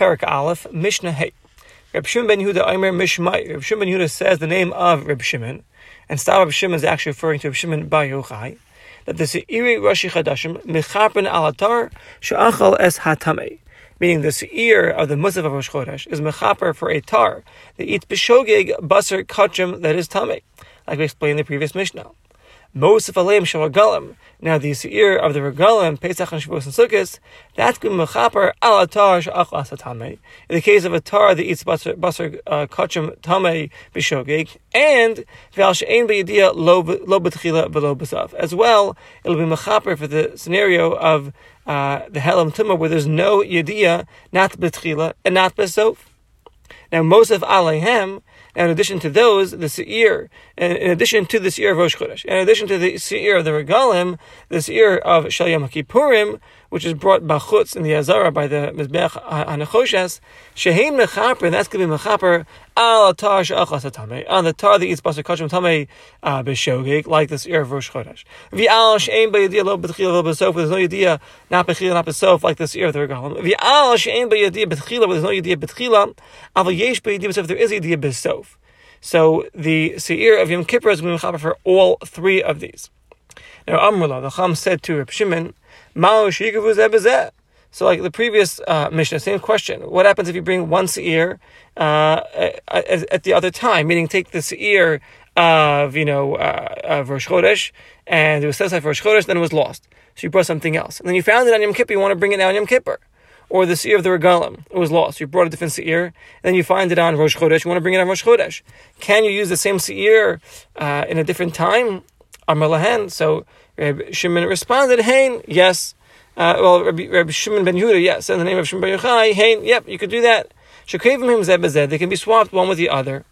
Perak Aleph, Mishnah Hey. Reb Shimon ben Yehuda Omer Mishmai. Reb Shimon ben Yehuda says the name of Reb Shimon, and Stav Reb Shimon is actually referring to Reb Shimon Bar Yochai, that the Seiri Rashi Chadashim Mechapen Alatar Sha'achal Es Hatame. Meaning the seir of the Musaf of Rosh Chodesh is mechaper for a tar that eats bishogeg basar kachim that is tame, like we explained in the previous Mishnah. Mosif Aleim Shavagalim. Now the Seir of the Regalim, Pesach and Shavuos and Sukkot, that's good Mechaper al Atar Sha'achlas Atame. In the case of a tar that eats Basar, uh, Kachim Tame Bishogeg, and Val She'en Be'yediyah Lo B'tchila Below B'sav. As well, it'll be Mechaper for the scenario of uh, the Helam Tumah where there's no Yediyah, not B'tchila, and not B'sof. Now, Mosef Alehem, and in addition to those, the Seir, in addition to the Seir of Rosh Chodesh, in addition to the Seir of the Regalim, the Seir of Shalyam Kippurim, which is brought Bachutz in the Azara by the Mizbech Hanachoshes, Shehein Mechaper, that's going to be Mechaper, Al Atar Sha'achas Atame, on the tar that eats Basar Kachim Tame uh, B'Shogeg, like this Seir of Rosh Chodesh. V'al She'ein B'Yediyah Lo B'Tchil Lo B'Sof, there's no Yediyah, not B'Chil, not B'Sof, like the Seir of the Regalim. V'al She'ein B'Yediyah B'Tchila, there's no Yediyah B'Tchila, Aval Yesh B'Yediyah B'Sof, there is Yediyah B'Sof. So the Seir of Yom Kippur is going to be for all three of these. Now Amrullah, the Cham said to Reb Shimon. So, like the previous uh, Mishnah, same question. What happens if you bring one seir uh, at, at, the other time? Meaning, take the seir of you know uh, of Rosh Chodesh, and it was set aside for Rosh Chodesh, then it was lost. So you brought something else, and then you found it on Yom Kippur. You want to bring it now on Yom Kippur, or the seir of the regalim, it was lost. You brought a different seir, then you find it on Rosh Chodesh. You want to bring it on Rosh Chodesh. Can you use the same seir uh, in a different time? Amar Lahan. So Reb Shimon responded, Hain, yes." Uh, well, Rabbi Shimon ben Yehuda, yes, in the name of Shimon ben Yochai, Hain, yep, you could do that. Shekavim him zebazed, they can be swapped one with the other.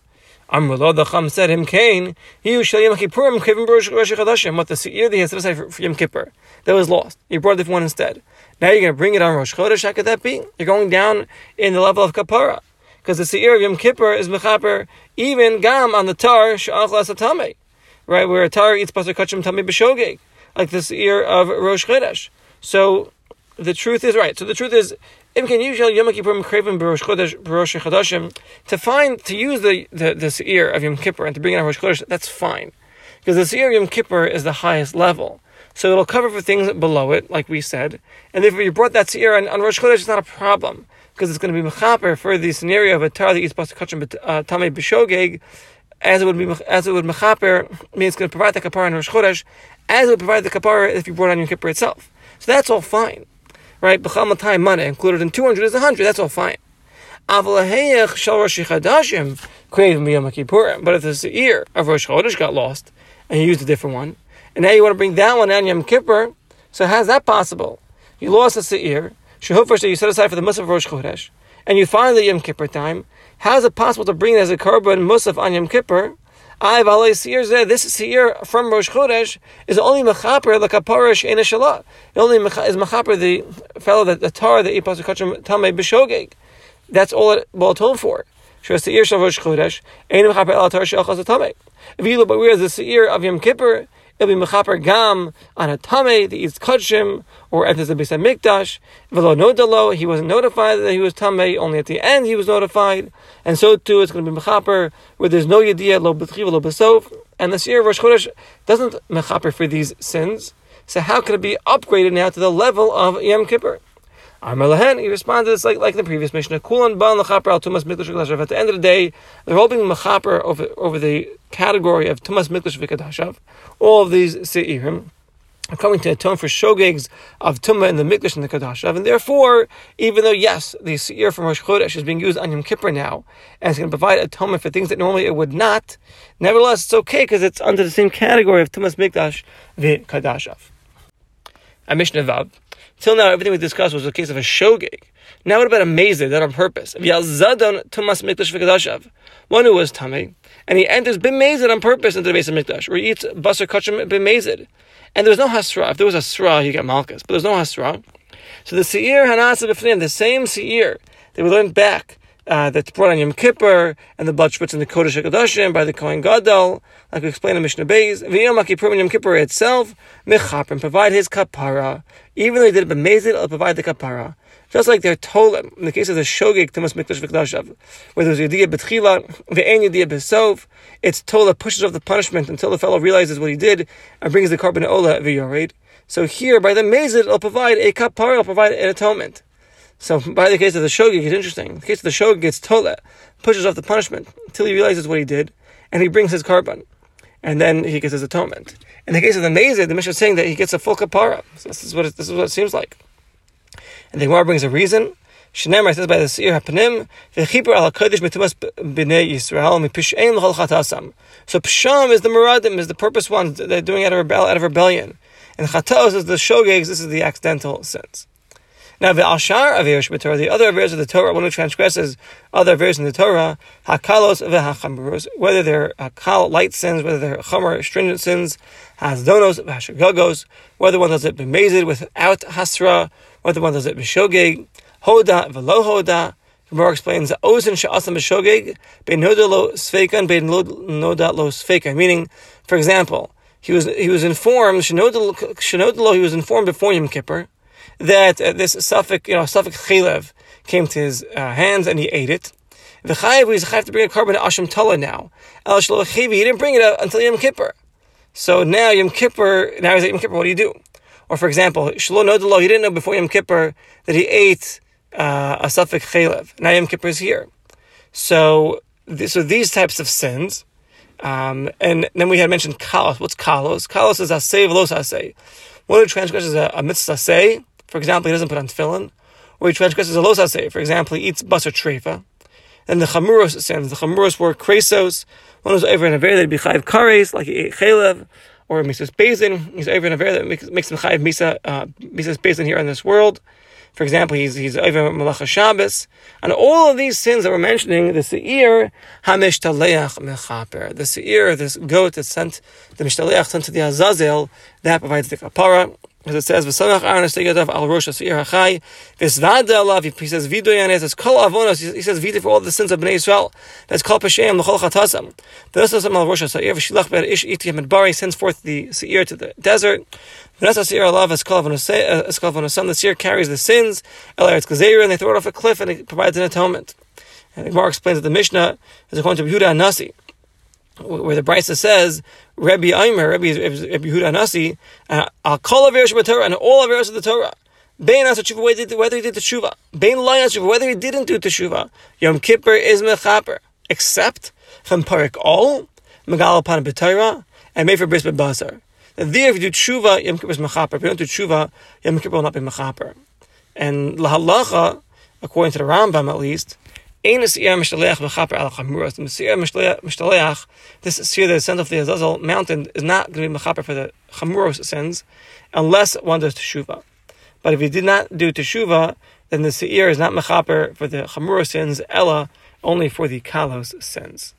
Amrullah, the Cham said him, Cain, he who shall Yom Kippurim, kavim Rosh Chadashim, what the seir that he has set aside for, for Yom Kippur, that was lost. He brought the one instead. Now you're going to bring it on Rosh Chodesh, how could that be? You're going down in the level of Kapara. Because the seir of Yom Kippur is mechaper, even gam on the tar, sha'achlas atame. Right, where a tar eats pasar kachim tame b'shogeg, like this seir of Rosh Chodesh. So the truth is right. So the truth is, if can usually Yom Kippurim craving Rosh Chodeshim to find to use the the, the seir of Yom Kippur and to bring it on Rosh Chodesh, that's fine, because the seir of Yom Kippur is the highest level. So it'll cover for things below it, like we said. And if you brought that seir on, on Rosh Chodesh, it's not a problem because it's going to be mechaper for the scenario of a tar that eats bas kachim uh, tamei b'shogeg, as it would be as it would mechaper means going to provide the kapara on Rosh Chodesh, as it would provide the kapara if you brought on Yom Kippur itself. So that's all fine. Right? B'chal Matai Mana included in 200 is 100. That's all fine. But if the Seir of Rosh Chodesh got lost and you used a different one, and now you want to bring that one on Yom Kippur, so how's that possible? You lost a Seir, Shehufar that you set aside for the Musaf Rosh Chodesh, and you find the Yom Kippur time. How is it possible to bring it as a korban Musaf on Yom Kippur I This seir from Rosh Chodesh is only mechaper the kaparish in a only is mechaper the fellow that the tar that ipas kachim tamei b'shogeg. That's all it well told for. Shas seir shel Rosh Chodesh ein mechaper el tar shel chaz tamei. If you look, but whereas the seir of Yom Kippur it'll be mechaper gam on a tame that eats kachim or at the Beis Mikdash. Velo nodalo, he wasn't notified that he was tame. Only at the end he was notified, and so too it's going to be mechaper where there's no yediyah lo b'tchiv lo b'sof, and the year Rosh Chodesh doesn't mechaper for these sins. So how could it be upgraded now to the level of Yom Kippur? Amar he responded it's like, like the previous Mishnah. Kulan ban lechaper al tumas mikdash At the end of the day, they're all being mechaper over, over the category of tumas mikdash v'kadashav. All of these seirim are coming to atone for shogegs of tumah in the mikdash and the kadashav, and therefore, even though yes, the seir from Rosh Chodesh is being used on Yom Kippur now, and it's going to provide atonement for things that normally it would not, nevertheless, it's okay because it's under the same category of tumas mikdash v'kadashav. A Mishnah Vav. Till now, everything we discussed was a case of a shogeg. Now, what about a done on purpose? One who was tummy, and he enters b'mezid on purpose into the base of mikdash, where he eats basar kachim b'mezid. And there was no hasra. If there was a hasra, you get malchus, but there's no hasra. So the seir hanasa b'fnim, the same seir that we learned back uh, that's brought on Yom Kippur and the blood spritz in the Kodesh HaKadoshim by the Kohen Gadol, like we explained in Mishnah Beis, V'yom Yom Kippur itself, and provide his kapara. Even though he did it b'mezid, it'll provide the kapara. Just like they're tolim, in the case of the shogeg tumas mikdash v'kdashav, where there's yediyah betchila, ve'en yediyah besov, it's tola pushes off the punishment until the fellow realizes what he did and brings the korban ola v'yored. So here, by the mezid, it'll provide a kapara, it'll provide an atonement. So by the case of the shogeg, it's interesting. In the case of the shogeg, it's tola, pushes off the punishment until he realizes what he did, and he brings his korban. And then he gets his atonement. In the case of the mezid, the Mishnah is saying that he gets a full kapara. So this is what it, this is what it seems like. And the Gemara brings a reason. Shneimar says by the Seir Hapanim, "V'chipur al Hakodesh mitumas b'nei Yisrael mipish'ein l'chol chatasam." So psham is the muradim, is the purpose one they're doing out of, rebel, out of rebellion, and chatos is the shogegs. This is the accidental sins. Now the ashar avirs b'Torah, the other avirs of the Torah, one who transgresses other avirs in the Torah, hakalos v'hachamuros, whether they're hakal light sins, whether they're chamar stringent sins, hasdonos v'hashagogos, whether one does it b'mezid without hasra whether one does it b'shogeg, hoda v'lo hoda. Gemara explains that ozen she'asam b'shogeg bein noda lo sveikan bein noda lo sveikan. Meaning, for example, he was he was informed shenoda lo he was informed before Yom Kippur that uh, this suffix you know suffix chaylev came to his uh, hands and he ate it. The chayiv he's chayiv to bring a korban to Asham Tala now. El he didn't bring it up until Yom Kippur. So now Yom Kippur, now he's at Yom Kippur, what do you do? Or for example, Shlo Nodalo, he didn't know before Yom Kippur that he ate uh, a suffix chaylev. Now Yom Kippur is here. So, so these types of sins, um, and then we had mentioned kalos. What's kalos? Kalos is asay v'los asay. One who transgresses a, a mitzvah say, for example, he doesn't put on tefillin, or he transgresses a los asay, for example, he eats basar trefa. Then the chamuros sins. The chamuros were kresos. One was over in a very they'd be kares, like he ate chaylev or Mises basin. He's over in a very that makes, him chayiv Misa uh, Mises Bezin here in this world. For example, he's he's over Malacha Shabbos, and all of these sins that we're mentioning, the Seir HaMishtaleach Mechaper, the Seir, this goat that sent the Mishtaleach sent to the Azazel, that provides the kapara as it says, "V'samach Aaron estegadav al rosh asir hachai." V'svada alav. He says vidoyanes. It's kol avonos. He says vida for all the sins of Bnei Israel. That's kol peshem l'chol chatasam. V'nasasam al rosh asir v'shilach ber ish iti medbari sends forth the seir to the desert. V'nasas seir alav as kol avonosam. The seir carries the sins. El eretz and they throw it off a cliff and it provides an atonement. And Gemara explains that the Mishnah is according to Yehuda Nasi where the Brisa says, Rabbi Aimer, Rabbi, Rabbi Huda Nasi, uh, I'll call Averis Torah and all Averis of the Torah. Bein Asa Tshuva, whether he did the Tshuva. Bein Lai Tshuva, whether he didn't do the Tshuva. Yom Kippur is Mechaper, except from Parik Ol, Megal Pan B'Torah, and made for Bris Basar. There, if you do Tshuva, Yom Kippur is Mechaper. If you don't do Tshuva, Yom Kippur will not be Mechaper. And Lahalacha, according to the Rambam at least, this seer that sent off the Azazel mountain is not going to be mechaper for the chamuros sins, unless one does teshuva. But if he did not do teshuva, then the seir is not mechaper for the chamuros sins, ella only for the kalos sins.